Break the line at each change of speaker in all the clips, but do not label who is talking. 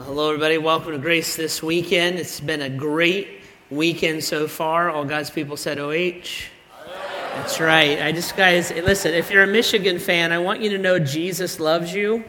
Well, hello, everybody. Welcome to Grace this weekend. It's been a great weekend so far. All God's people said OH. That's right. I just, guys, listen, if you're a Michigan fan, I want you to know Jesus loves you.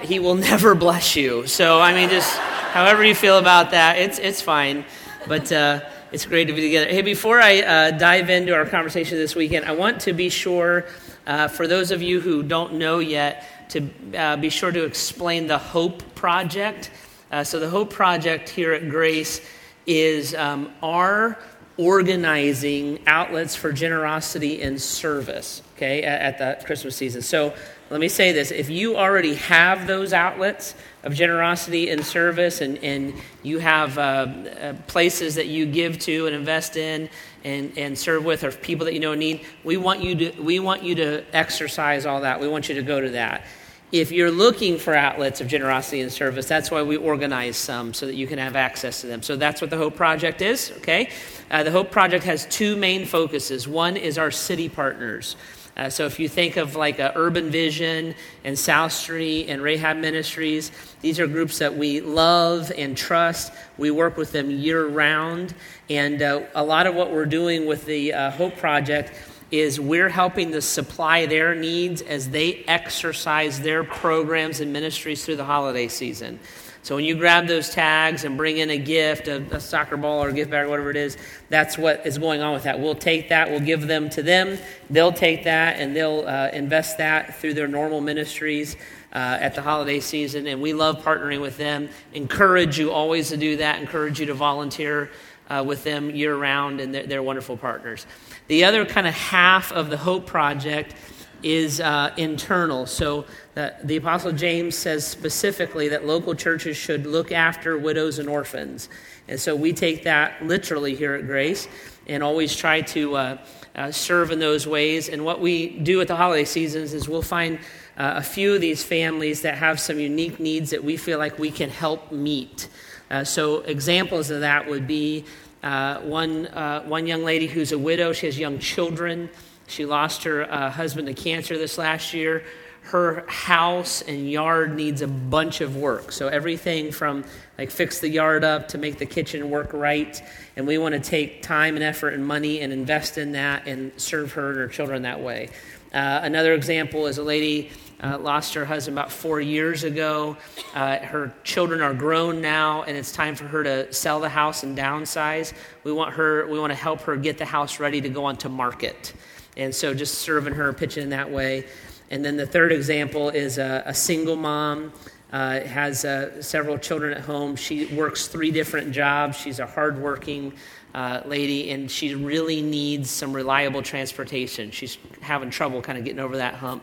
He will never bless you. So, I mean, just however you feel about that, it's, it's fine. But uh, it's great to be together. Hey, before I uh, dive into our conversation this weekend, I want to be sure, uh, for those of you who don't know yet, to uh, be sure to explain the Hope Project. Uh, so, the Hope Project here at Grace is um, our organizing outlets for generosity and service, okay, at, at the Christmas season. So, let me say this if you already have those outlets of generosity and service, and, and you have uh, uh, places that you give to and invest in and, and serve with, or people that you know need, we want, you to, we want you to exercise all that. We want you to go to that if you're looking for outlets of generosity and service, that's why we organize some so that you can have access to them. So that's what the Hope Project is, okay? Uh, the Hope Project has two main focuses. One is our city partners. Uh, so if you think of like a Urban Vision and South Street and Rahab Ministries, these are groups that we love and trust. We work with them year round. And uh, a lot of what we're doing with the uh, Hope Project is we're helping to supply their needs as they exercise their programs and ministries through the holiday season. So when you grab those tags and bring in a gift, a, a, soccer ball or a gift bag or whatever it is, that's what is going on with that. We'll take that, we'll give them to them. They'll take that and they'll uh, invest that through their normal ministries uh, at the holiday season. And we love partnering with them. Encourage you always to do that. Encourage you to volunteer uh, with them year round, and they're, they're wonderful partners. The other kind of half of the Hope Project is uh, internal. So uh, the Apostle James says specifically that local churches should look after widows and orphans. And so we take that literally here at Grace and always try to uh, uh serve in those ways. And what we do at the holiday seasons is we'll find uh, a few of these families that have some unique needs that we feel like we can help meet. Uh, so examples of that would be uh, one, uh, one young lady who's a widow, she has young children. She lost her uh, husband to cancer this last year. Her house and yard needs a bunch of work. So, everything from like fix the yard up to make the kitchen work right. And we want to take time and effort and money and invest in that and serve her and her children that way. Uh, another example is a lady uh, lost her husband about four years ago. Uh, her children are grown now, and it's time for her to sell the house and downsize. We want her. We want to help her get the house ready to go onto market, and so just serving her, pitching in that way. And then the third example is a, a single mom. Uh, has uh, several children at home. She works three different jobs. She's a hardworking uh, lady, and she really needs some reliable transportation. She's having trouble kind of getting over that hump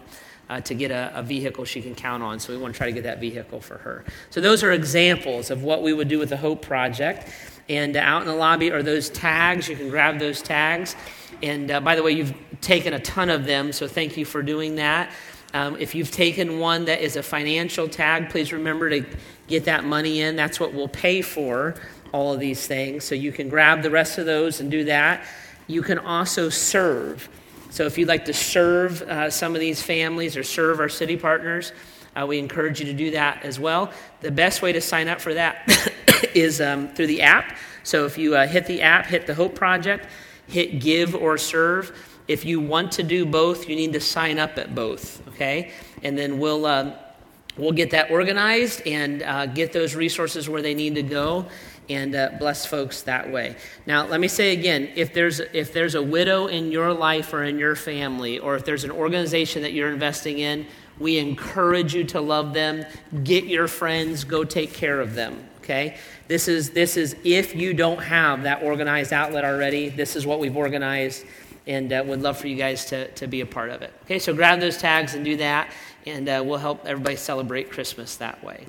uh, to get a, a, vehicle she can count on. So we want to try to get that vehicle for her. So those are examples of what we would do with the Hope Project. And uh, out in the lobby are those tags. You can grab those tags. And uh, by the way, you've taken a ton of them, so thank you for doing that. Um, if you've taken one that is a financial tag, please remember to get that money in. That's what we'll pay for all of these things. So you can grab the rest of those and do that. You can also serve. So if you'd like to serve uh, some of these families or serve our city partners, uh, we encourage you to do that as well. The best way to sign up for that is um, through the app. So if you uh, hit the app, hit the Hope Project, hit Give or Serve. If you want to do both, you need to sign up at both, okay? And then we'll, uh, we'll get that organized and uh, get those resources where they need to go and uh, bless folks that way. Now, let me say again if there's, if there's a widow in your life or in your family, or if there's an organization that you're investing in, we encourage you to love them. Get your friends, go take care of them. Okay? This is, this is if you don't have that organized outlet already, this is what we've organized and uh, would love for you guys to, to be a part of it. Okay, so grab those tags and do that, and uh, we'll help everybody celebrate Christmas that way.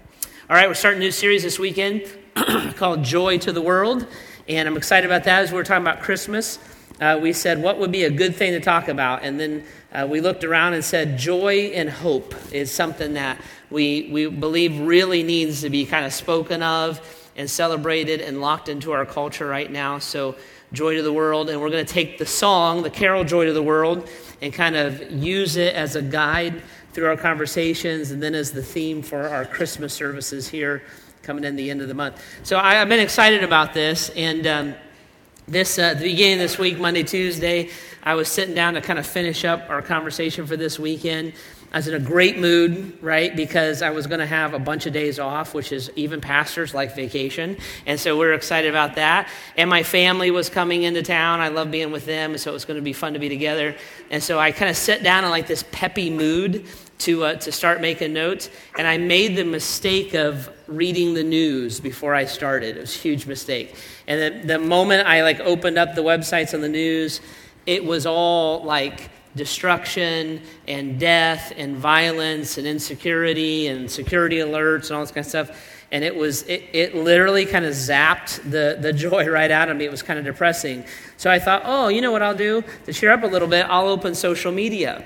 All right, we're starting a new series this weekend called Joy to the World. And I'm excited about that as we are talking about Christmas. Uh, we said, what would be a good thing to talk about? And then uh, we looked around and said, joy and hope is something that we, we believe really needs to be kind of spoken of and celebrated and locked into our culture right now. So, joy to the world. And we're going to take the song, the carol Joy to the World, and kind of use it as a guide through our conversations and then as the theme for our Christmas services here coming in the end of the month. So I, have been excited about this. And um, this, uh, the beginning of this week, Monday, Tuesday, I was sitting down to kind of finish up our conversation for this weekend. I was in a great mood, right? Because I was going to have a bunch of days off, which is even pastors like vacation. And so we are excited about that. And my family was coming into town. I love being with them. And so it was going to be fun to be together. And so I kind of sat down in like this peppy mood to, uh, to start making notes. And I made the mistake of reading the news before I started. It was a huge mistake. And the, the moment I like opened up the websites on the news, it was all like destruction and death and violence and insecurity and security alerts and all this kind of stuff. And it was, it, it literally kind of zapped the, the joy right out of me. It was kind of depressing. So I thought, oh, you know what I'll do? To cheer up a little bit, I'll open social media.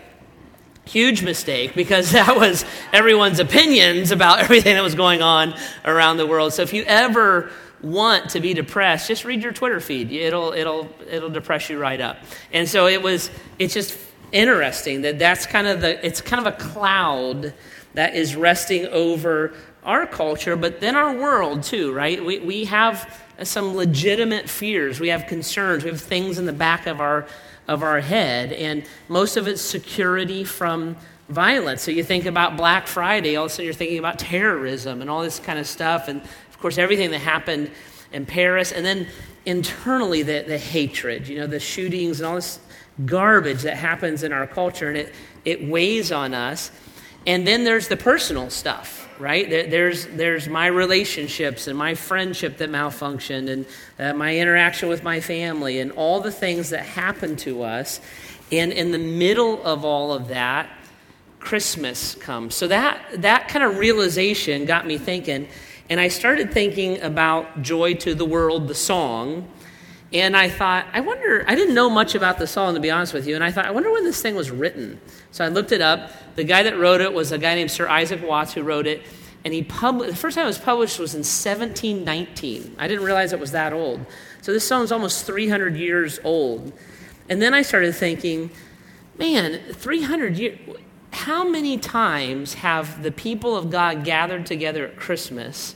Huge mistake because that was everyone's opinions about everything that was going on around the world. So if you ever want to be depressed, just read your Twitter feed. It'll it'll it'll depress you right up. And so it was it's just interesting that that's kind of the it's kind of a cloud that is resting over our culture, but then our world too, right? We we have some legitimate fears. We have concerns. We have things in the back of our of our head, and most of it's security from violence. So you think about Black Friday, all of a sudden you're thinking about terrorism and all this kind of stuff, and of course everything that happened in Paris, and then internally the, the hatred, you know, the shootings and all this garbage that happens in our culture, and it, it weighs on us. And then there's the personal stuff right? There's, there's my relationships and my friendship that malfunctioned and uh, my interaction with my family and all the things that happen to us. And in the middle of all of that, Christmas comes. So that, that kind of realization got me thinking. And I started thinking about Joy to the World, the song. And I thought, I wonder, I didn't know much about the song, to be honest with you. And I thought, I wonder when this thing was written. So I looked it up. The guy that wrote it was a guy named Sir Isaac Watts who wrote it. And he published, the first time it was published was in 1719. I didn't realize it was that old. So this song is almost 300 years old. And then I started thinking, man, 300 years, how many times have the people of God gathered together at Christmas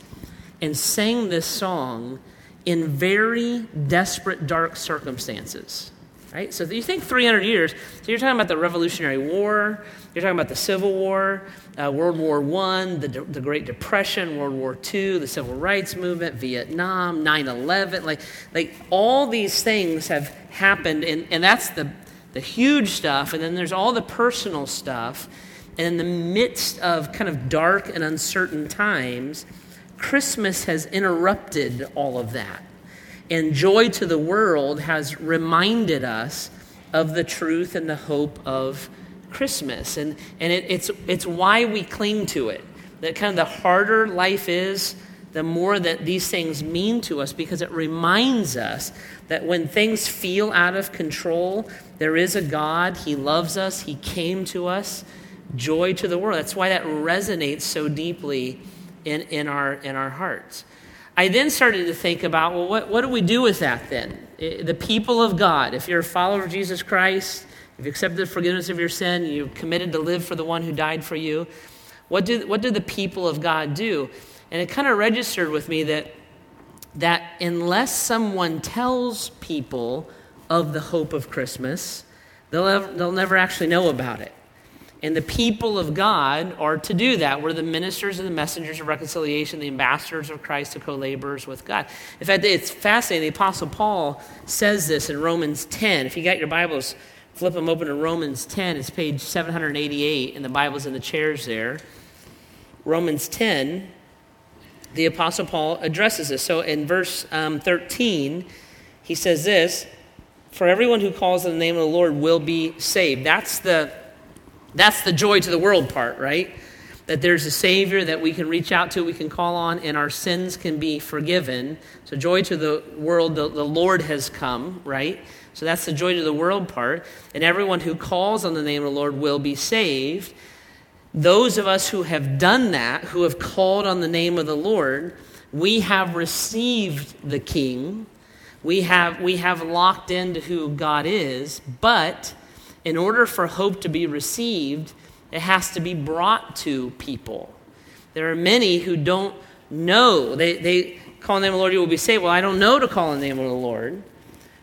and sang this song in very desperate, dark circumstances? Right? So you think 300 years, so you're talking about the Revolutionary War, you're talking about the Civil War, uh, World War I, the, the Great Depression, World War II, the Civil Rights Movement, Vietnam, 9 11. Like, like all these things have happened, and, and that's the, the huge stuff. And then there's all the personal stuff. And in the midst of kind of dark and uncertain times, Christmas has interrupted all of that. And Joy to the World has reminded us of the truth and the hope of Christmas. And, and it, it's, it's why we cling to it. That kind of the harder life is, the more that these things mean to us because it reminds us that when things feel out of control, there is a God. He loves us, He came to us. Joy to the world. That's why that resonates so deeply in, in, our, in our hearts. I then started to think about well, what, what do we do with that then? The people of God, if you're a follower of Jesus Christ, if you accepted the forgiveness of your sin, you committed to live for the one who died for you, what do, what do the people of God do? And it kind of registered with me that, that unless someone tells people of the hope of Christmas, they'll, they'll never actually know about it. And the people of God are to do that. We're the ministers and the messengers of reconciliation, the ambassadors of Christ, the co laborers with God. In fact, it's fascinating. The Apostle Paul says this in Romans 10. If you got your Bibles, flip them open to Romans 10. It's page 788, and the Bible's in the chairs there. Romans 10, the Apostle Paul addresses this. So in verse um, 13, he says this For everyone who calls on the name of the Lord will be saved. That's the that's the joy to the world part, right? That there's a Savior that we can reach out to, we can call on, and our sins can be forgiven. So, joy to the world, the, the Lord has come, right? So, that's the joy to the world part. And everyone who calls on the name of the Lord will be saved. Those of us who have done that, who have called on the name of the Lord, we have received the King. We have, we have locked into who God is, but in order for hope to be received, it has to be brought to people. There are many who don't know. They, they call on the name of the Lord, you will be saved. Well, I don't know to call on the name of the Lord.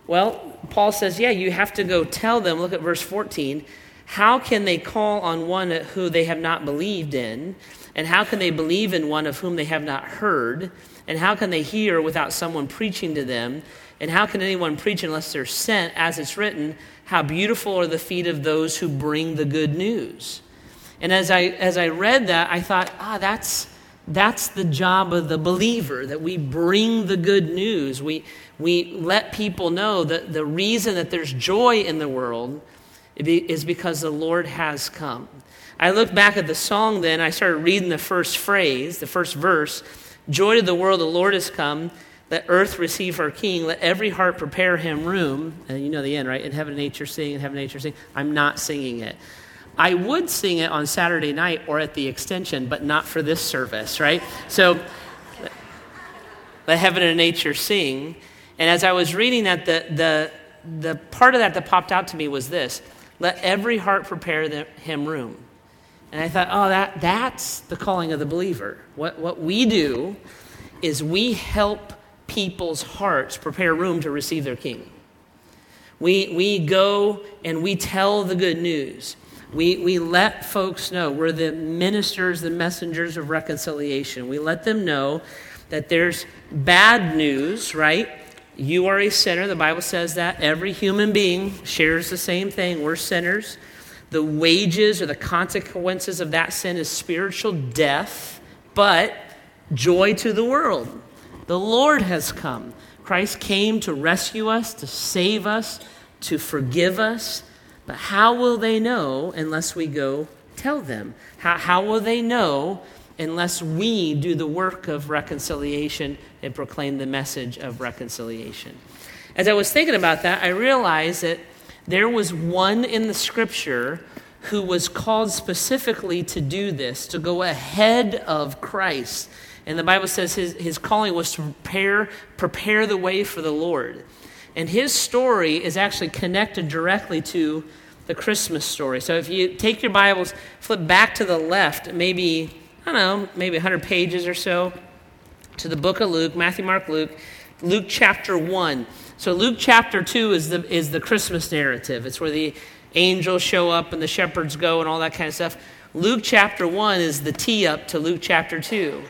Well, Paul says, yeah, you have to go tell them. Look at verse 14. How can they call on one who they have not believed in? And how can they believe in one of whom they have not heard? And how can they hear without someone preaching to them? And how can anyone preach unless they're sent? As it's written, how beautiful are the feet of those who bring the good news. And as I, as I read that, I thought, ah, that's, that's the job of the believer, that we bring the good news. We, we let people know that the reason that there's joy in the world is because the Lord has come. I looked back at the song then, I started reading the first phrase, the first verse Joy to the world, the Lord has come. Let earth receive her king. Let every heart prepare him room. And you know the end, right? In heaven, and nature sing, in heaven, and nature sing. I'm not singing it. I would sing it on Saturday night or at the extension, but not for this service, right? So let heaven and nature sing. And as I was reading that, the, the, the part of that that popped out to me was this let every heart prepare the, him room. And I thought, oh, that, that's the calling of the believer. What, what we do is we help people's hearts prepare room to receive their king. We, we go and we tell the good news. We, we let folks know we're the ministers, the messengers of reconciliation. We let them know that there's bad news, right? You are a sinner. The Bible says that. Every human being shares the same thing. We're sinners. The wages or the consequences of that sin is spiritual death, but joy to the world. The Lord has come. Christ came to rescue us, to save us, to forgive us but how will they know unless we go tell them? How, how will they know unless we do the work of reconciliation and proclaim the message of reconciliation? As I was thinking about that, I realized that there was one in the scripture who was called specifically to do this, to go ahead of Christ. And the Bible says his, his calling was to prepare, prepare the way for the Lord. And his story is actually connected directly to the Christmas story. So if you take your Bibles, flip back to the left, maybe, I don't know, maybe 100 pages or so, to the book of Luke, Matthew, Mark, Luke, Luke chapter 1. So Luke chapter 2 is the, is the Christmas narrative. It's where the angels show up and the shepherds go and all that kind of stuff. Luke chapter 1 is the tee up to Luke chapter 2.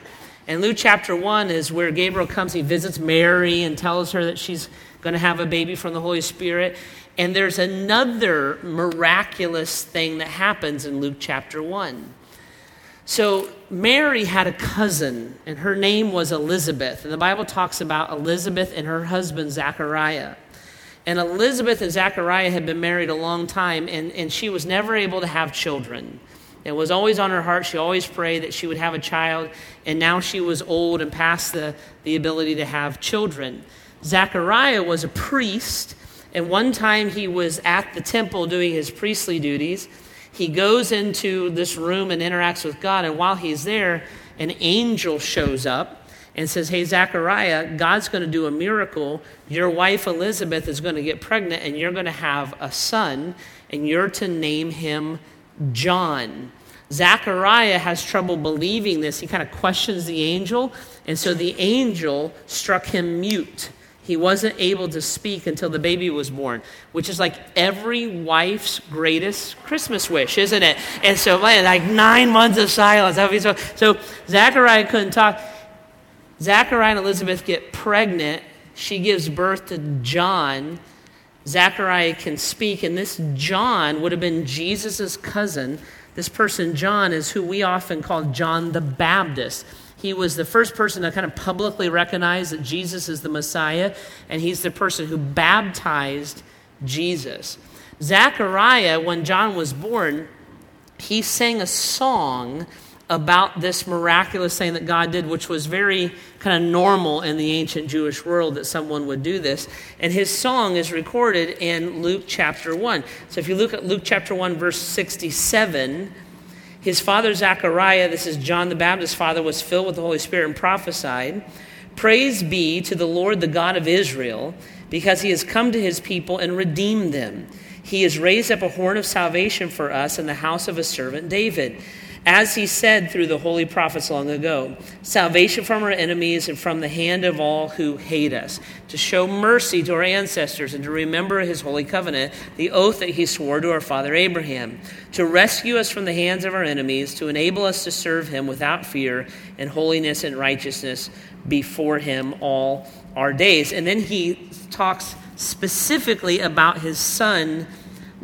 And Luke chapter 1 is where Gabriel comes, he visits Mary and tells her that she's going to have a baby from the Holy Spirit. And there's another miraculous thing that happens in Luke chapter 1. So, Mary had a cousin, and her name was Elizabeth. And the Bible talks about Elizabeth and her husband, Zachariah. And Elizabeth and Zachariah had been married a long time, and, and she was never able to have children. It was always on her heart. She always prayed that she would have a child, and now she was old and past the, the ability to have children. Zechariah was a priest, and one time he was at the temple doing his priestly duties. He goes into this room and interacts with God, and while he's there, an angel shows up and says, Hey, Zechariah, God's going to do a miracle. Your wife Elizabeth is going to get pregnant, and you're going to have a son, and you're to name him John. Zechariah has trouble believing this. He kind of questions the angel, and so the angel struck him mute. He wasn't able to speak until the baby was born, which is like every wife's greatest Christmas wish, isn't it? And so, man, like nine months of silence. That would be So, so Zachariah couldn't talk. Zachariah and Elizabeth get pregnant. She gives birth to John. Zachariah can speak, and this John would have been Jesus' cousin. This person, John, is who we often call John the Baptist. He was the first person to kind of publicly recognize that Jesus is the Messiah, and he's the person who baptized Jesus. Zechariah, when John was born, he sang a song about this miraculous thing that God did, which was very kind of normal in the ancient Jewish world that someone would do this. And his song is recorded in Luke chapter 1. So if you look at Luke chapter 1, verse 67, his father, Zechariah, this is John the Baptist's father, was filled with the Holy Spirit and prophesied Praise be to the Lord, the God of Israel, because he has come to his people and redeemed them. He has raised up a horn of salvation for us in the house of his servant David as he said through the holy prophets long ago salvation from our enemies and from the hand of all who hate us, to show mercy to our ancestors and to remember his holy covenant, the oath that he swore to our father Abraham, to rescue us from the hands of our enemies, to enable us to serve him without fear and holiness and righteousness before him all our days. And then he talks specifically about his son.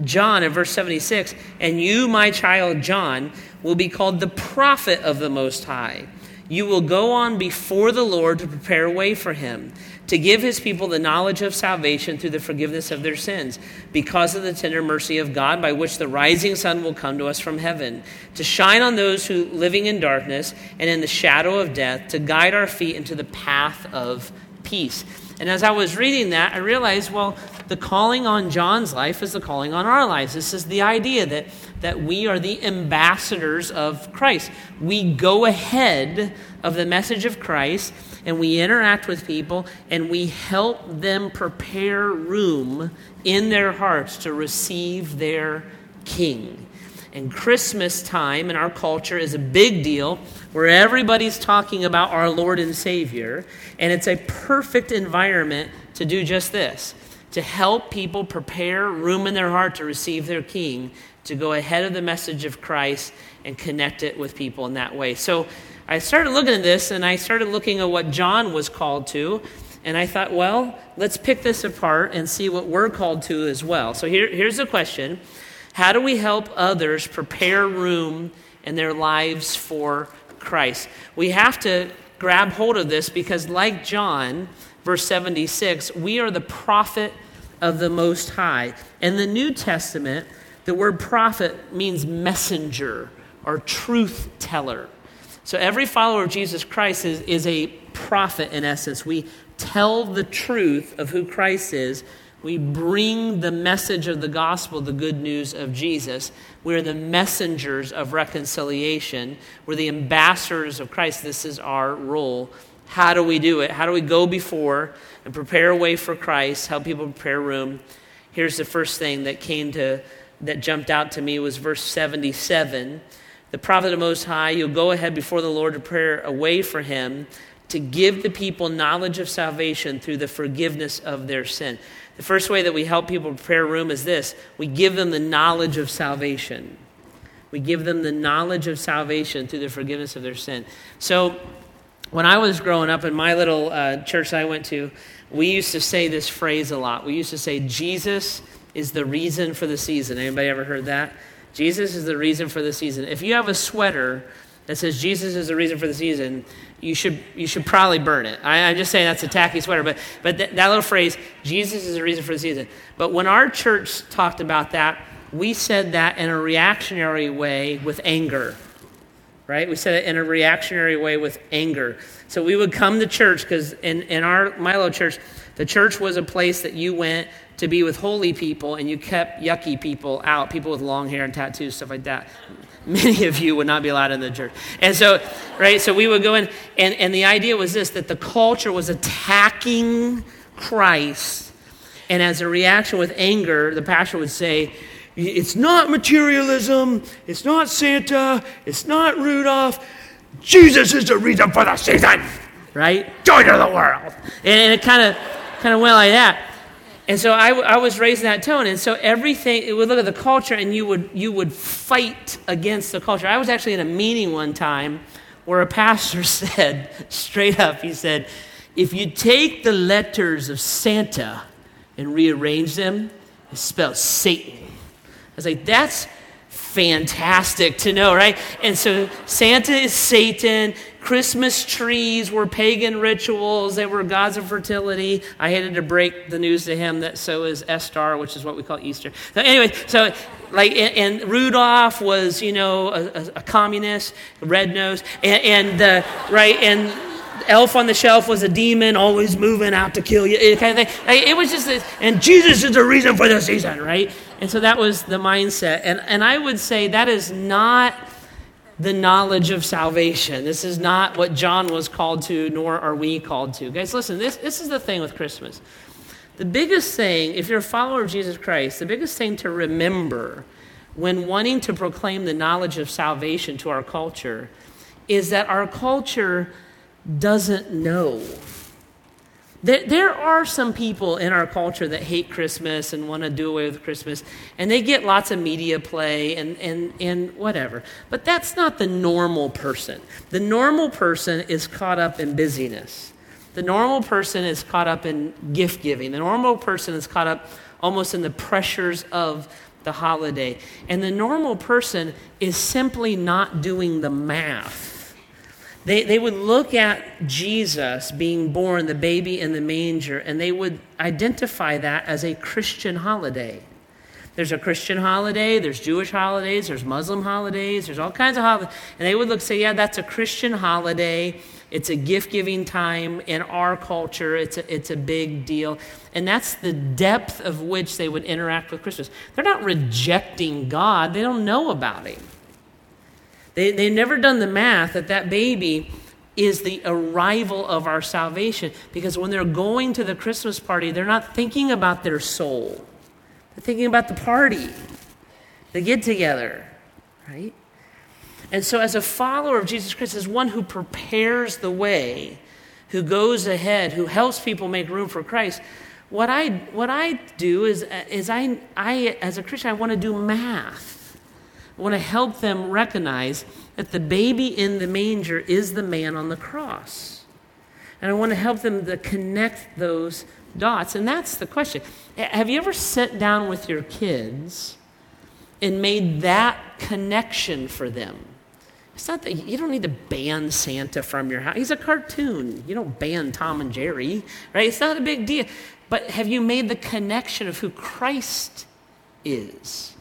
John in verse 76, and you, my child John, will be called the prophet of the Most High. You will go on before the Lord to prepare a way for him, to give his people the knowledge of salvation through the forgiveness of their sins, because of the tender mercy of God, by which the rising sun will come to us from heaven, to shine on those who living in darkness and in the shadow of death, to guide our feet into the path of peace. And as I was reading that, I realized, well, the calling on John's life is the calling on our lives. This is the idea that, that we are the ambassadors of Christ. We go ahead of the message of Christ and we interact with people and we help them prepare room in their hearts to receive their king. And Christmas time in our culture is a big deal where everybody's talking about our Lord and Savior. And it's a perfect environment to do just this to help people prepare room in their heart to receive their King, to go ahead of the message of Christ and connect it with people in that way. So I started looking at this and I started looking at what John was called to. And I thought, well, let's pick this apart and see what we're called to as well. So here, here's the question How do we help others prepare room in their lives for Christ? We have to grab hold of this because, like John, verse 76, we are the prophet of the Most High. In the New Testament, the word prophet means messenger or truth teller. So every follower of Jesus Christ is, is a prophet in essence. We tell the truth of who Christ is. We bring the message of the gospel, the good news of Jesus. We're the messengers of reconciliation. We're the ambassadors of Christ. This is our role how do we do it? How do we go before and prepare a way for Christ, help people prepare room? Here's the first thing that came to that jumped out to me was verse 77. The prophet of Most High, you'll go ahead before the Lord to prepare a way for him to give the people knowledge of salvation through the forgiveness of their sin. The first way that we help people prepare room is this we give them the knowledge of salvation. We give them the knowledge of salvation through the forgiveness of their sin. So, when I was growing up in my little uh, church I went to, we used to say this phrase a lot. We used to say, Jesus is the reason for the season. Anybody ever heard that? Jesus is the reason for the season. If you have a sweater that says Jesus is the reason for the season, you should, you should probably burn it. I, am just saying that's a tacky sweater, but, but th- that little phrase, Jesus is the reason for the season. But when our church talked about that, we said that in a reactionary way with anger right? We said it in a reactionary way with anger. So we would come to church because in, in our Milo church, the church was a place that you went to be with holy people and you kept yucky people out, people with long hair and tattoos, stuff like that. Many of you would not be allowed in the church. And so, right, so we would go in, and, and the idea was this that the culture was attacking Christ. And as a reaction with anger, the pastor would say, it's not materialism. It's not Santa. It's not Rudolph. Jesus is the reason for the season, right? Joy to the world. And it kind of kind of went like that. And so I, I was raised in that tone. And so everything, it would look at the culture and you would, you would fight against the culture. I was actually in a meeting one time where a pastor said, straight up, he said, if you take the letters of Santa and rearrange them, it spells Satan I was like, that's fantastic to know, right? And so Santa is Satan. Christmas trees were pagan rituals. They were gods of fertility. I hated to break the news to him that so is Estar, which is what we call Easter. So anyway, so like, and, and Rudolph was, you know, a, a, communist, red nose, and, and uh, right, and elf on the shelf was a demon always moving out to kill you, kind of thing. It was just this, and Jesus is the reason for the season, right? And so that was the mindset. And, and I would say that is not the knowledge of salvation. This is not what John was called to, nor are we called to. Guys, listen, this, this is the thing with Christmas. The biggest thing, if you're a follower of Jesus Christ, the biggest thing to remember when wanting to proclaim the knowledge of salvation to our culture is that our culture doesn't know. There, there are some people in our culture that hate Christmas and want to do away with Christmas, and they get lots of media play and, and, and whatever. But that's not the normal person. The normal person is caught up in busyness. The normal person is caught up in gift giving. The normal person is caught up almost in the pressures of the holiday. And the normal person is simply not doing the math they, they would look at Jesus being born, the baby in the manger, and they would identify that as a Christian holiday. There's a Christian holiday, there's Jewish holidays, there's Muslim holidays, there's all kinds of holidays. And they would look say, yeah, that's a Christian holiday. It's a gift giving time in our culture. It's a, it's a big deal. And that's the depth of which they would interact with Christmas. They're not rejecting God, they don't know about Him. They, they've never done the math that that baby is the arrival of our salvation because when they're going to the Christmas party, they're not thinking about their soul. They're thinking about the party, the get together, right? And so, as a follower of Jesus Christ, as one who prepares the way, who goes ahead, who helps people make room for Christ, what I, what I do is, is I, I, as a Christian, I want to do math. I want to help them recognize that the baby in the manger is the man on the cross. And I want to help them to connect those dots. And that's the question. Have you ever sat down with your kids and made that connection for them? It's not that you don't need to ban Santa from your house. He's a cartoon. You don't ban Tom and Jerry, right? It's not a big deal. But have you made the connection of who Christ is?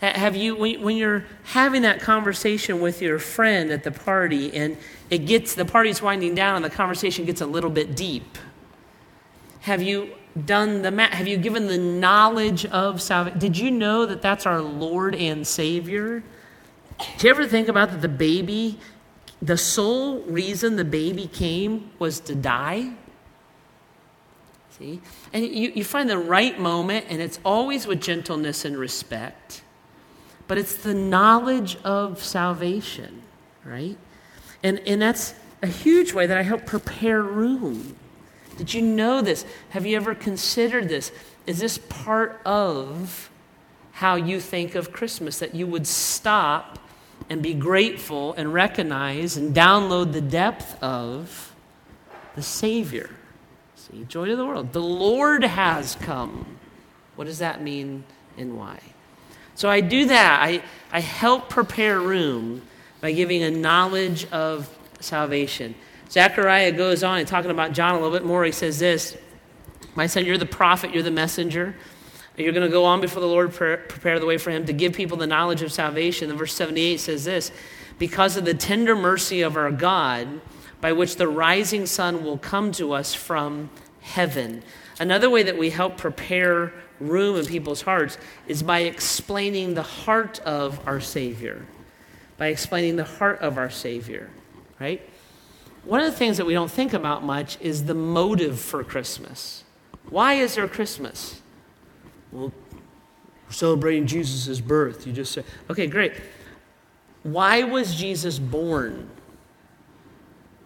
Have you, when you're having that conversation with your friend at the party and it gets, the party's winding down and the conversation gets a little bit deep, have you done the math? Have you given the knowledge of salvation? Did you know that that's our Lord and Savior? Do you ever think about that the baby, the sole reason the baby came was to die? See? And you, you find the right moment, and it's always with gentleness and respect but it's the knowledge of salvation, right? And, and that's a huge way that I help prepare room. Did you know this? Have you ever considered this? Is this part of how you think of Christmas? That you would stop and be grateful and recognize and download the depth of the Savior. See, joy to the world. The Lord has come. What does that mean and why? So I do that. I, I help prepare room by giving a knowledge of salvation. Zechariah goes on and talking about John a little bit more. He says this My son, you're the prophet, you're the messenger. You're going to go on before the Lord, prepare the way for him to give people the knowledge of salvation. And verse 78 says this Because of the tender mercy of our God, by which the rising sun will come to us from heaven. Another way that we help prepare room in people's hearts is by explaining the heart of our Savior. By explaining the heart of our Savior, right? One of the things that we don't think about much is the motive for Christmas. Why is there Christmas? Well, we're celebrating Jesus' birth. You just say, okay, great. Why was Jesus born?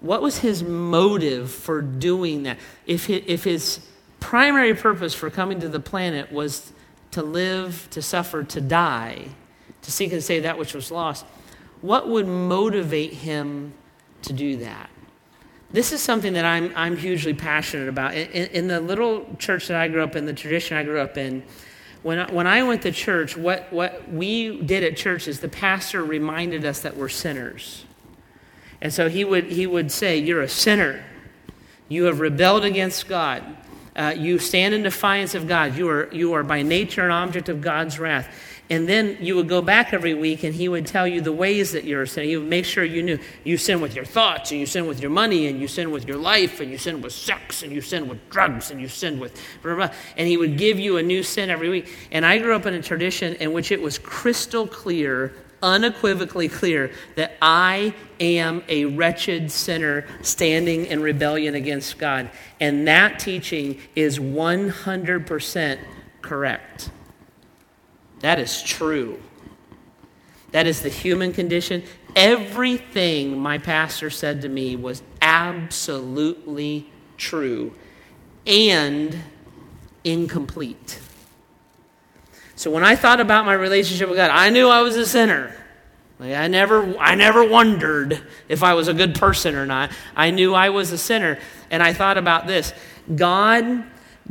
What was his motive for doing that? If, if his primary purpose for coming to the planet was to live, to suffer, to die, to seek and save that which was lost, what would motivate him to do that? This is something that I'm, I'm hugely passionate about. In, in the little church that I grew up in, the tradition I grew up in, when I, when I went to church, what, what we did at church is the pastor reminded us that we're sinners. And so he would, he would say, You're a sinner. You have rebelled against God. Uh, you stand in defiance of God. You are, you are by nature an object of God's wrath. And then you would go back every week and he would tell you the ways that you're sinning. He would make sure you knew you sin with your thoughts, and you sin with your money, and you sin with your life, and you sin with sex, and you sin with drugs, and you sin with. Blah, blah, blah. And he would give you a new sin every week. And I grew up in a tradition in which it was crystal clear, unequivocally clear that I am a wretched sinner standing in rebellion against God. And that teaching is 100% correct. That is true. That is the human condition. Everything my pastor said to me was absolutely true and incomplete. So when I thought about my relationship with God, I knew I was a sinner. Like I never I never wondered if I was a good person or not. I knew I was a sinner and I thought about this. God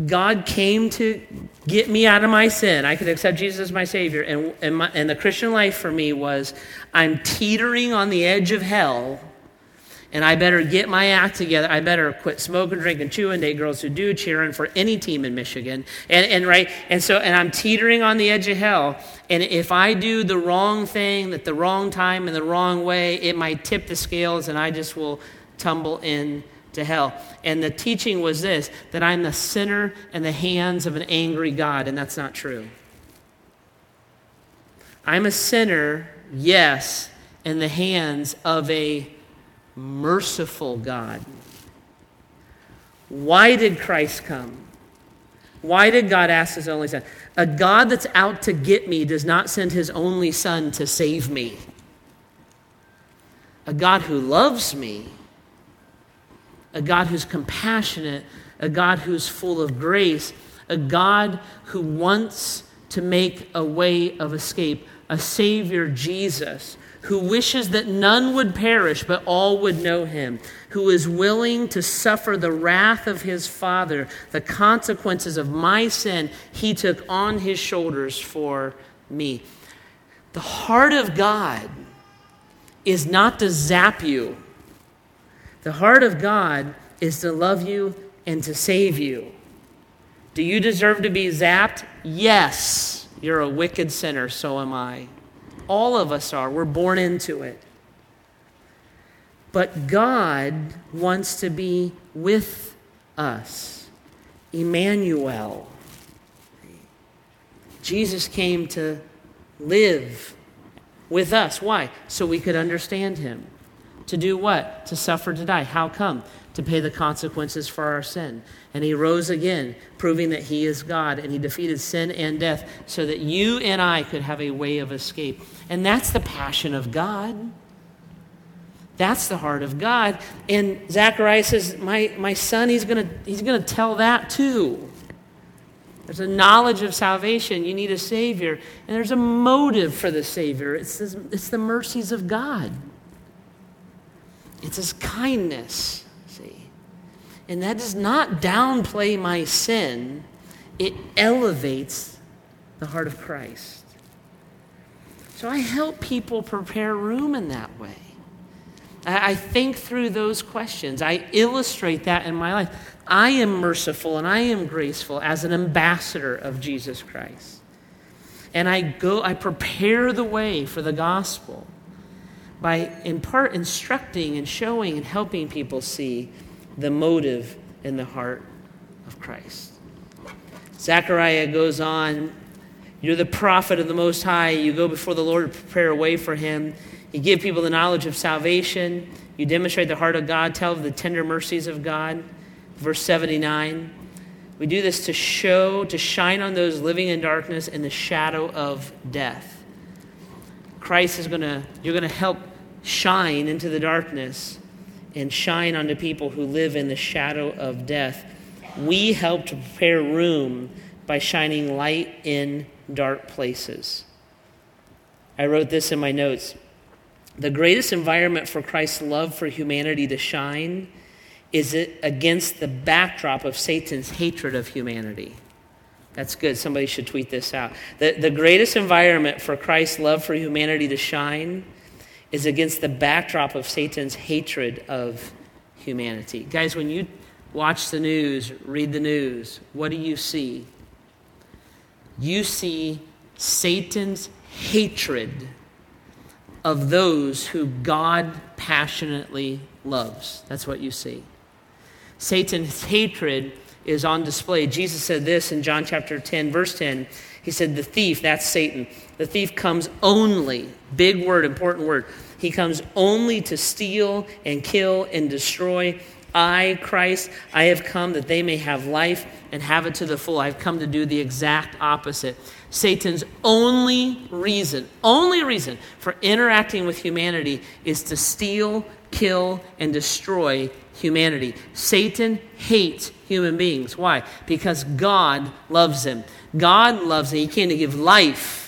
God came to get me out of my sin. I could accept Jesus as my Savior. And, and, my, and the Christian life for me was I'm teetering on the edge of hell and I better get my act together. I better quit smoking, drinking, chewing, date girls who do, cheering for any team in Michigan. And, and right, and so, and I'm teetering on the edge of hell. And if I do the wrong thing at the wrong time in the wrong way, it might tip the scales and I just will tumble in to hell. And the teaching was this that I'm the sinner in the hands of an angry God, and that's not true. I'm a sinner, yes, in the hands of a merciful God. Why did Christ come? Why did God ask his only son? A God that's out to get me does not send his only son to save me. A God who loves me, a God who's compassionate, a God who's full of grace, a God who wants to make a way of escape, a Savior, Jesus, who wishes that none would perish, but all would know him, who is willing to suffer the wrath of his Father, the consequences of my sin, he took on his shoulders for me. The heart of God is not to zap you, the heart of God is to love you and to save you. Do you deserve to be zapped? Yes. You're a wicked sinner, so am I. All of us are. We're born into it. But God wants to be with us. Emmanuel. Jesus came to live with us. Why? So we could understand him. To do what? To suffer, to die. How come? To pay the consequences for our sin. And he rose again, proving that he is God, and he defeated sin and death so that you and I could have a way of escape. And that's the passion of God. That's the heart of God. And Zechariah says, My, my son, he's going to he's to tell that too. There's a knowledge of salvation. You need a Savior. And there's a motive for the Savior. It's, it's the mercies of God, it's His kindness. See? And that does not downplay my sin, it elevates the heart of Christ. So I help people prepare room in that way. I think through those questions. I illustrate that in my life. I am merciful and I am graceful as an ambassador of Jesus Christ. And I go, I prepare the way for the gospel by in part instructing and showing and helping people see the motive in the heart of Christ. Zechariah goes on you're the prophet of the Most High. You go before the Lord to prepare a way for Him. You give people the knowledge of salvation. You demonstrate the heart of God. Tell of the tender mercies of God. Verse 79. We do this to show, to shine on those living in darkness in the shadow of death. Christ is going to, you're going to help shine into the darkness and shine onto people who live in the shadow of death. We help to prepare room by shining light in dark places. I wrote this in my notes. The greatest environment for Christ's love for humanity to shine is it against the backdrop of Satan's hatred of humanity. That's good. Somebody should tweet this out. The, the greatest environment for Christ's love for humanity to shine is against the backdrop of Satan's hatred of humanity. Guys, when you watch the news, read the news, what do you see? You see Satan's hatred of those who God passionately loves. That's what you see. Satan's hatred is on display. Jesus said this in John chapter 10, verse 10. He said, The thief, that's Satan, the thief comes only, big word, important word, he comes only to steal and kill and destroy. I, Christ, I have come that they may have life and have it to the full. I've come to do the exact opposite. Satan's only reason, only reason for interacting with humanity is to steal, kill, and destroy humanity. Satan hates human beings. Why? Because God loves him. God loves him. He came to give life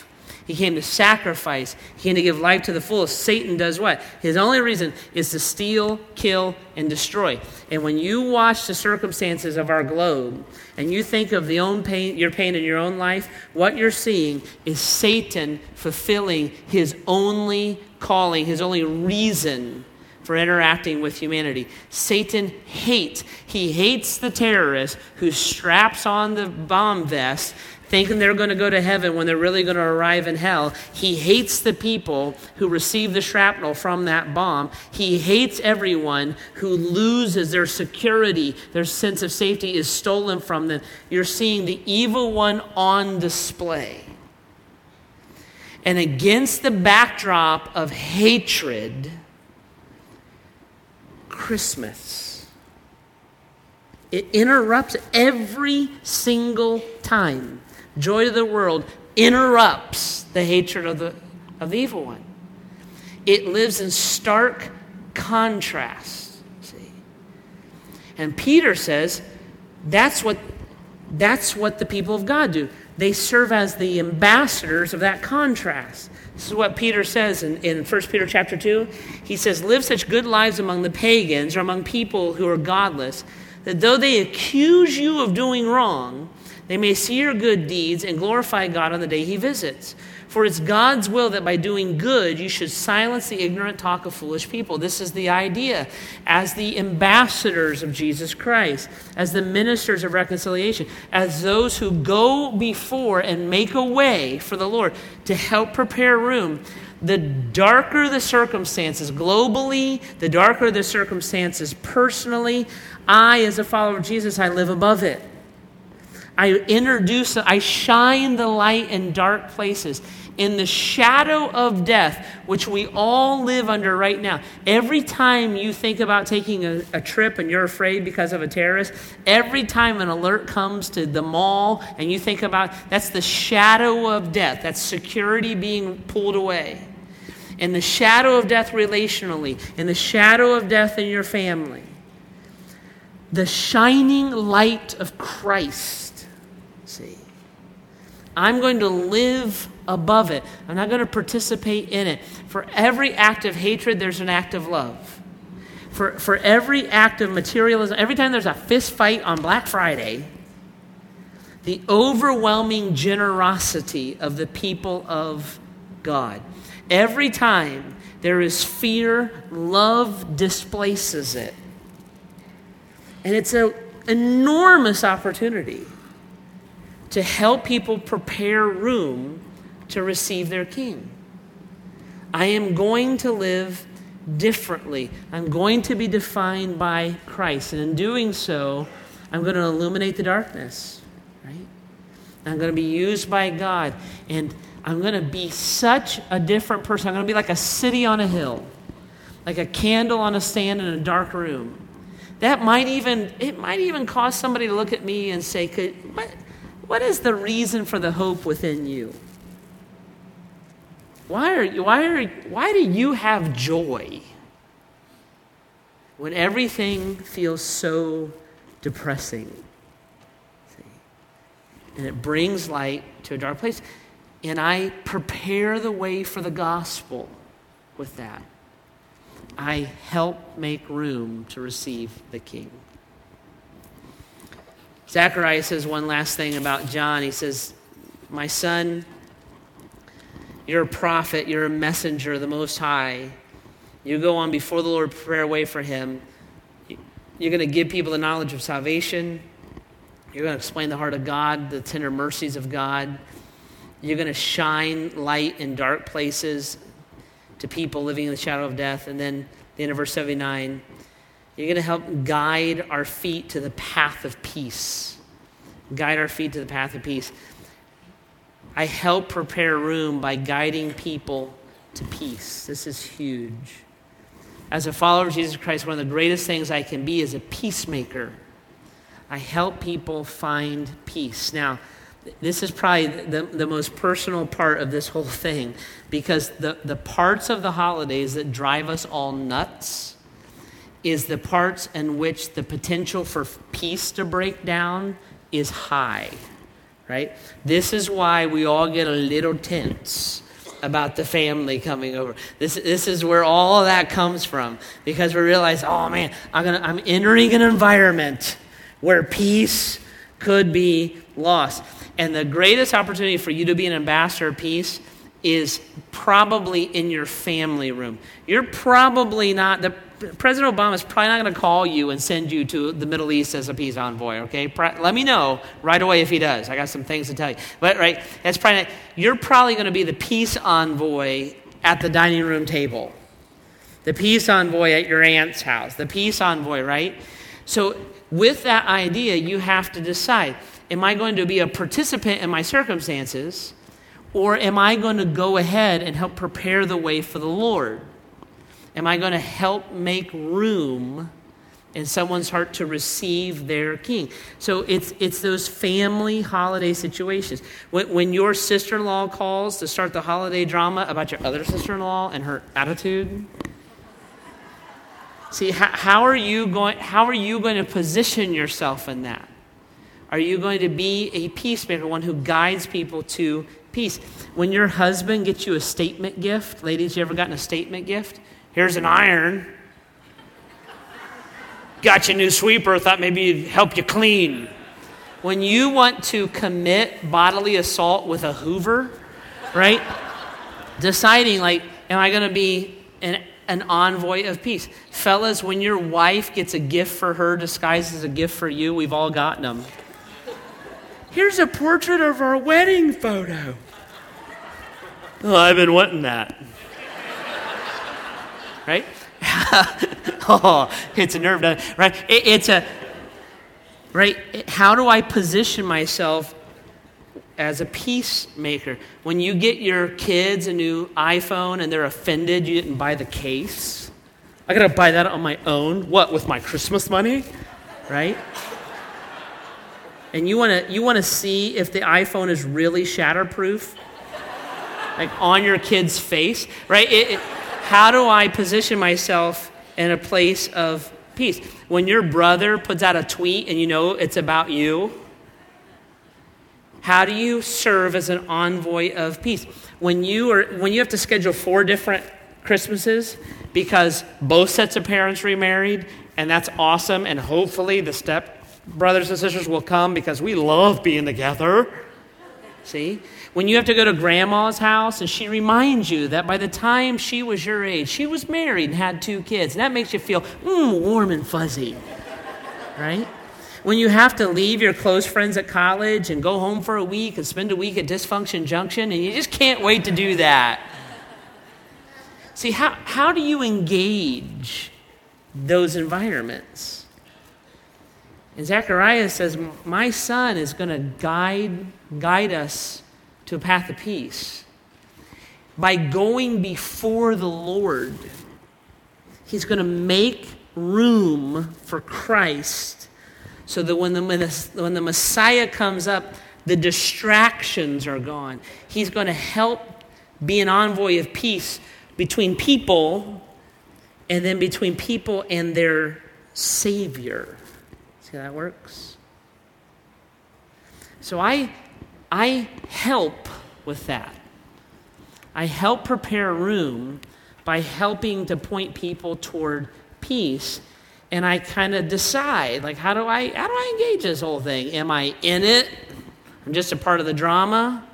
he came to sacrifice. He came to give life to the fullest. Satan does what? His only reason is to steal, kill, and destroy. And when you watch the circumstances of our globe and you think of the own pain, your pain in your own life, what you're seeing is Satan fulfilling his only calling, his only reason for interacting with humanity. Satan hates. He hates the terrorist who straps on the bomb vest thinking they're going to go to heaven when they're really going to arrive in hell. He hates the people who receive the shrapnel from that bomb. He hates everyone who loses their security, their sense of safety is stolen from them. You're seeing the evil one on display. And against the backdrop of hatred, Christmas. It interrupts every single time joy to the world, interrupts the hatred of the, of the evil one. It lives in stark contrast. See? And Peter says that's what, that's what the people of God do. They serve as the ambassadors of that contrast. This is what Peter says in, in 1 Peter chapter 2. He says, Live such good lives among the pagans or among people who are godless, that though they accuse you of doing wrong, they may see your good deeds and glorify God on the day he visits. For it's God's will that by doing good you should silence the ignorant talk of foolish people. This is the idea. As the ambassadors of Jesus Christ, as the ministers of reconciliation, as those who go before and make a way for the Lord to help prepare room, the darker the circumstances globally, the darker the circumstances personally, I, as a follower of Jesus, I live above it. I introduce, I shine the light in dark places. In the shadow of death, which we all live under right now. Every time you think about taking a, a, trip and you're afraid because of a terrorist, every time an alert comes to the mall and you think about that's the shadow of death, that's security being pulled away. In the shadow of death relationally, in the shadow of death in your family, the shining light of Christ I'm going to live above it. I'm not going to participate in it. For every act of hatred, there's an act of love. For, for every act of materialism, every time there's a fist fight on Black Friday, the overwhelming generosity of the people of God. Every time there is fear, love displaces it. And it's an enormous opportunity to help people prepare room to receive their king. I am going to live differently. I'm going to be defined by Christ. And in doing so, I'm going to illuminate the darkness, right? I'm going to be used by God. And I'm going to be such a different person. I'm going to be like a city on a hill, like a candle on a stand in a dark room. That might even, it might even cause somebody to look at me and say, Could, what, what is the reason for the hope within you? Why, are you, why, are, why do you have joy when everything feels so depressing? See? And it brings light to a dark place. And I prepare the way for the gospel with that. I help make room to receive the king. Zechariah says one last thing about John. He says, My son, you're a prophet, you're a messenger of the Most High. You go on before the Lord, prepare a way for him. You're going to give people the knowledge of salvation. You're going to explain the heart of God, the tender mercies of God. You're going to shine light in dark places to people living in the shadow of death. And then the end of verse 79 You're going to help guide our feet to the path of peace. Guide our feet to the path of peace. I help prepare room by guiding people to peace. This is huge. As a follower of Jesus Christ, one of the greatest things I can be is a peacemaker. I help people find peace. Now, this is probably the, the most personal part of this whole thing because the, the parts of the holidays that drive us all nuts is the parts in which the potential for peace to break down is high, right? This is why we all get a little tense about the family coming over. This, this is where all that comes from because we realize, oh man, I'm, gonna, I'm entering an environment where peace could be lost. And the greatest opportunity for you to be an ambassador of peace is probably in your family room. You're probably not, the, President Obama is probably not going to call you and send you to the Middle East as a peace envoy, okay? Let me know right away if he does. I got some things to tell you. But, right, that's probably not, you're probably going to be the peace envoy at the dining room table, the peace envoy at your aunt's house, the peace envoy, right? So, with that idea, you have to decide am I going to be a participant in my circumstances, or am I going to go ahead and help prepare the way for the Lord? Am I going to help make room in someone's heart to receive their king? So it's, it's those family holiday situations. When, when your sister in law calls to start the holiday drama about your other sister in law and her attitude, See, how, how, are you going, how are you going to position yourself in that? Are you going to be a peacemaker, one who guides people to peace? When your husband gets you a statement gift, ladies, you ever gotten a statement gift? Here's an iron. Got you a new sweeper, thought maybe it'd help you clean. When you want to commit bodily assault with a Hoover, right? Deciding, like, am I going to be an an envoy of peace. Fellas, when your wife gets a gift for her disguised as a gift for you, we've all gotten them. Here's a portrait of our wedding photo. Oh, I've been wanting that. Right? oh, it's a nerve, right? It, it's a, right? How do I position myself as a peacemaker. When you get your kids a new iPhone and they're offended you didn't buy the case, I gotta buy that on my own. What, with my Christmas money? Right? And you wanna, you wanna see if the iPhone is really shatterproof? Like on your kid's face, right? It, how do I position myself in a place of peace? When your brother puts out a tweet and you know it's about you, how do you serve as an envoy of peace? When you, are, when you have to schedule four different Christmases because both sets of parents remarried, and that's awesome, and hopefully the step brothers and sisters will come because we love being together. See? When you have to go to grandma's house and she reminds you that by the time she was your age, she was married and had two kids, and that makes you feel mm, warm and fuzzy, right? when you have to leave your close friends at college and go home for a week and spend a week at Dysfunction Junction, and you just can't wait to do that. See, how, how do you engage those environments? And Zechariah says, My son is going to guide, guide us to a path of peace. By going before the Lord, he's going to make room for Christ so that when the, when the Messiah comes up, the distractions are gone. He's going to help be an envoy of peace between people and then between people and their Savior. See how that works? So I, I help with that. I help prepare room by helping to point people toward peace and I kind of decide, like, how do I how do I engage this whole thing? Am I in it? I'm just a part of the drama.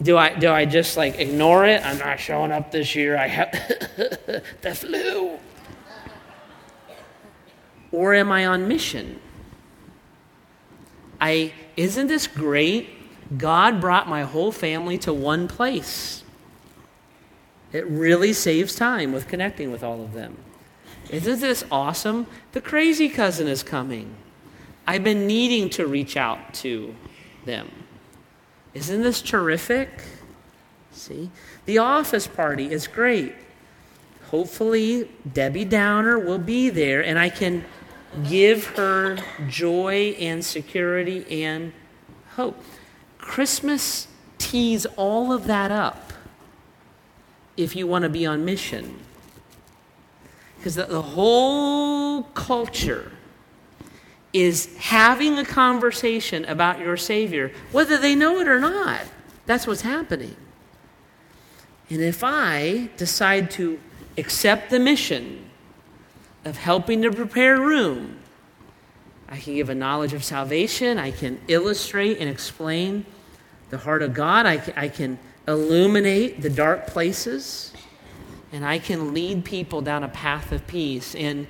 Do I do I just like ignore it? I'm not showing up this year. I have the flu. Or am I on mission? I isn't this great? God brought my whole family to one place. It really saves time with connecting with all of them. Isn't this awesome? The crazy cousin is coming. I've been needing to reach out to them. Isn't this terrific? See? The office party is great. Hopefully, Debbie Downer will be there and I can give her joy and security and hope. Christmas tees all of that up if you want to be on mission. Because the, the whole culture is having a conversation about your Savior, whether they know it or not. That's what's happening. And if I decide to accept the mission of helping to prepare room, I can give a knowledge of salvation, I can illustrate and explain the heart of God, I I can illuminate the dark places, and I can lead people down a path of peace. And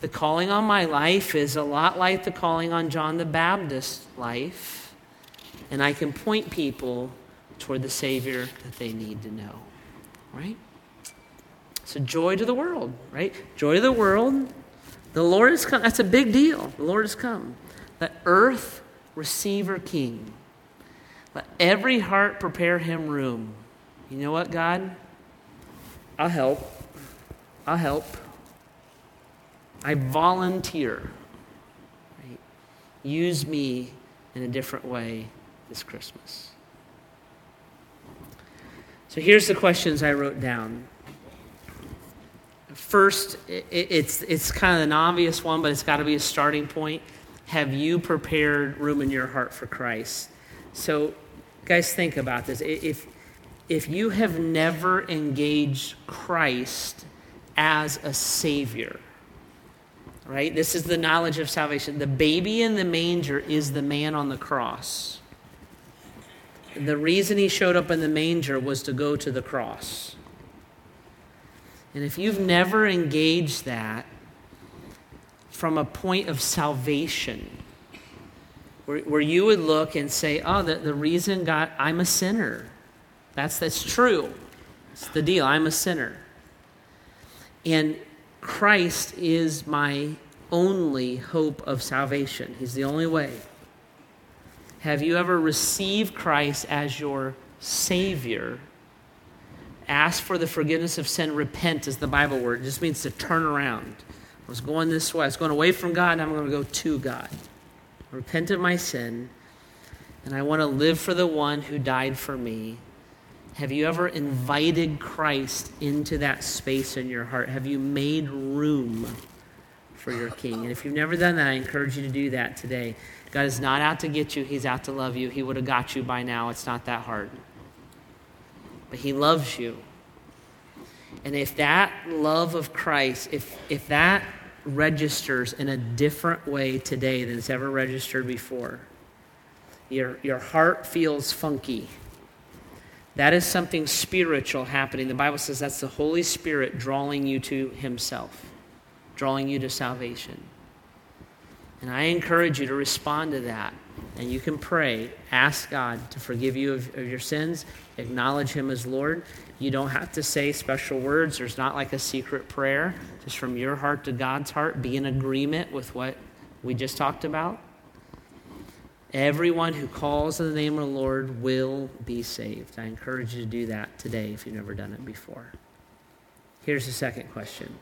the calling on my life is a lot like the calling on John the Baptist's life. And I can point people toward the Savior that they need to know. Right? So, joy to the world, right? Joy to the world. The Lord has come. That's a big deal. The Lord has come. Let earth receive her King. Let every heart prepare him room. You know what, God? I'll help. I'll help. I volunteer. Right? Use me in a different way this Christmas. So here's the questions I wrote down. First, it's, it's kind of an obvious one, but it's got to be a starting point. Have you prepared room in your heart for Christ? So, guys, think about this. If, if you have never engaged Christ as a Savior, right? This is the knowledge of salvation. The baby in the manger is the man on the cross. The reason he showed up in the manger was to go to the cross. And if you've never engaged that from a point of salvation, where, where you would look and say, oh, the, the reason God, I'm a sinner. That's, that's true. It's the deal. I'm a sinner. And Christ is my only hope of salvation. He's the only way. Have you ever received Christ as your Savior? Ask for the forgiveness of sin. Repent is the Bible word. It just means to turn around. I was going this way. I was going away from God, and I'm going to go to God. Repent of my sin, and I want to live for the one who died for me have you ever invited Christ into that space in your heart? Have you made room for your King? And if you've never done that, I encourage you to do that today. God is not out to get you, He's out to love you. He would have got you by now. It's not that hard. But He loves you. And if that love of Christ, if, if that registers in a different way today than it's ever registered before, your, your heart feels funky that is something spiritual happening. The Bible says that's the Holy Spirit drawing you to Himself, drawing you to salvation. And I encourage you to respond to that. And you can pray, ask God to forgive you of, of, your sins, acknowledge Him as Lord. You don't have to say special words. There's not like a secret prayer. Just from your heart to God's heart, be in agreement with what we just talked about. Everyone who calls on the name of the Lord will be saved. I encourage you to do that today if you've never done it before. Here's the second question.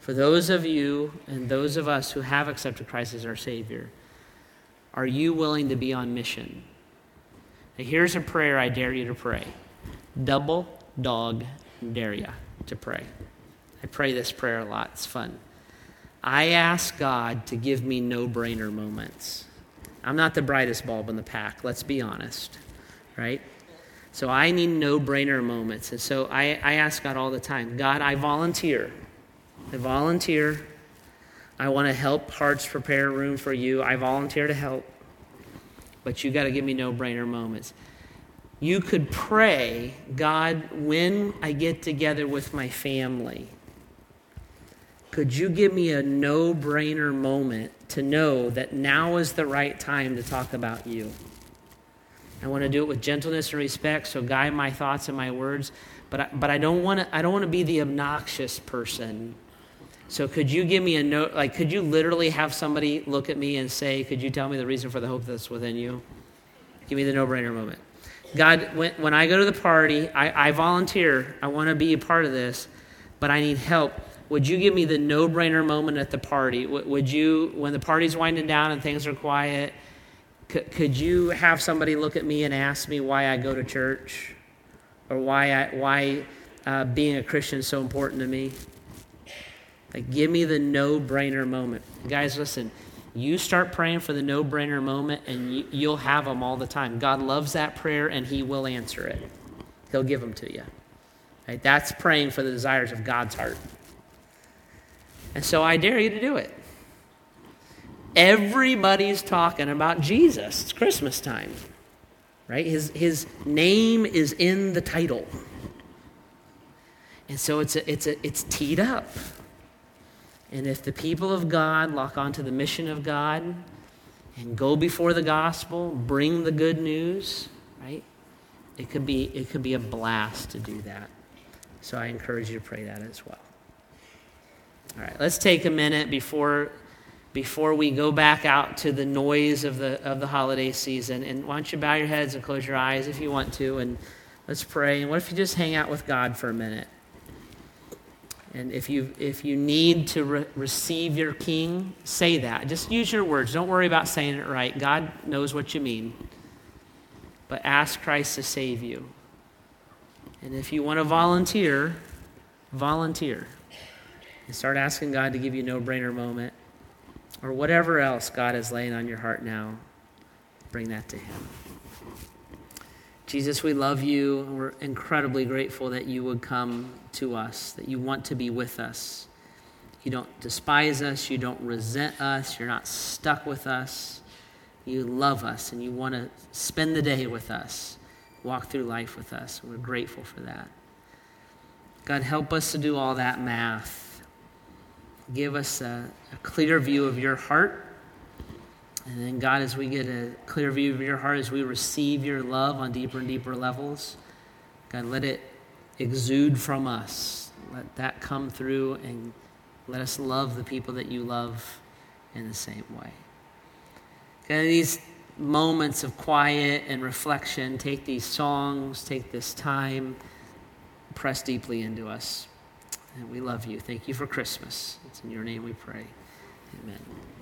For those of you and those of us who have accepted Christ as our Savior, are you willing to be on mission? Now, here's a prayer I dare you to pray. Double dog dare you to pray. I pray this prayer a lot. It's fun. I ask God to give me no brainer moments. I'm not the brightest bulb in the pack, let's be honest, right? So I need no brainer moments. And so I, I ask God all the time God, I volunteer. I volunteer. I want to help hearts prepare room for you. I volunteer to help. But you got to give me no brainer moments. You could pray, God, when I get together with my family, could you give me a no brainer moment to know that now is the right time to talk about you? I want to do it with gentleness and respect, so guide my thoughts and my words. But I, but I don't want to. I don't want to be the obnoxious person. So could you give me a note? Like, could you literally have somebody look at me and say, Could you tell me the reason for the hope that's within you? Give me the no brainer moment. God, when, when I go to the party, I, I volunteer. I want to be a part of this, but I need help. Would you give me the no brainer moment at the party? Would you, when the party's winding down and things are quiet, could, could you have somebody look at me and ask me why I go to church? Or why, I, why uh, being a Christian is so important to me? Like, give me the no brainer moment. Guys, listen, you start praying for the no brainer moment and you, you'll have them all the time. God loves that prayer and He will answer it, He'll give them to you. Right? That's praying for the desires of God's heart. And so I dare you to do it. Everybody's talking about Jesus. It's Christmas time, right? His, his name is in the title. And so it's, a, it's, a, it's teed up. And if the people of God lock onto the mission of God and go before the gospel, bring the good news, right? It could be, it could be a blast to do that. So I encourage you to pray that as well. All right, let's take a minute before, before we go back out to the noise of the, of the holiday season. And why don't you bow your heads and close your eyes if you want to, and let's pray. And what if you just hang out with God for a minute? And if you, if you need to re- receive your king, say that. Just use your words. Don't worry about saying it right. God knows what you mean. But ask Christ to save you. And if you want to volunteer, volunteer. And start asking God to give you no brainer moment. Or whatever else God is laying on your heart now, bring that to Him. Jesus, we love you. We're incredibly grateful that you would come to us, that you want to be with us. You don't despise us, you don't resent us, you're not stuck with us. You love us and you want to spend the day with us, walk through life with us. We're grateful for that. God, help us to do all that math. Give us a, a clear view of your heart. And then, God, as we get a clear view of your heart, as we receive your love on deeper and deeper levels, God, let it exude from us. Let that come through and let us love the people that you love in the same way. And these moments of quiet and reflection, take these songs, take this time, press deeply into us. And we love you. Thank you for Christmas. It's in your name we pray. Amen.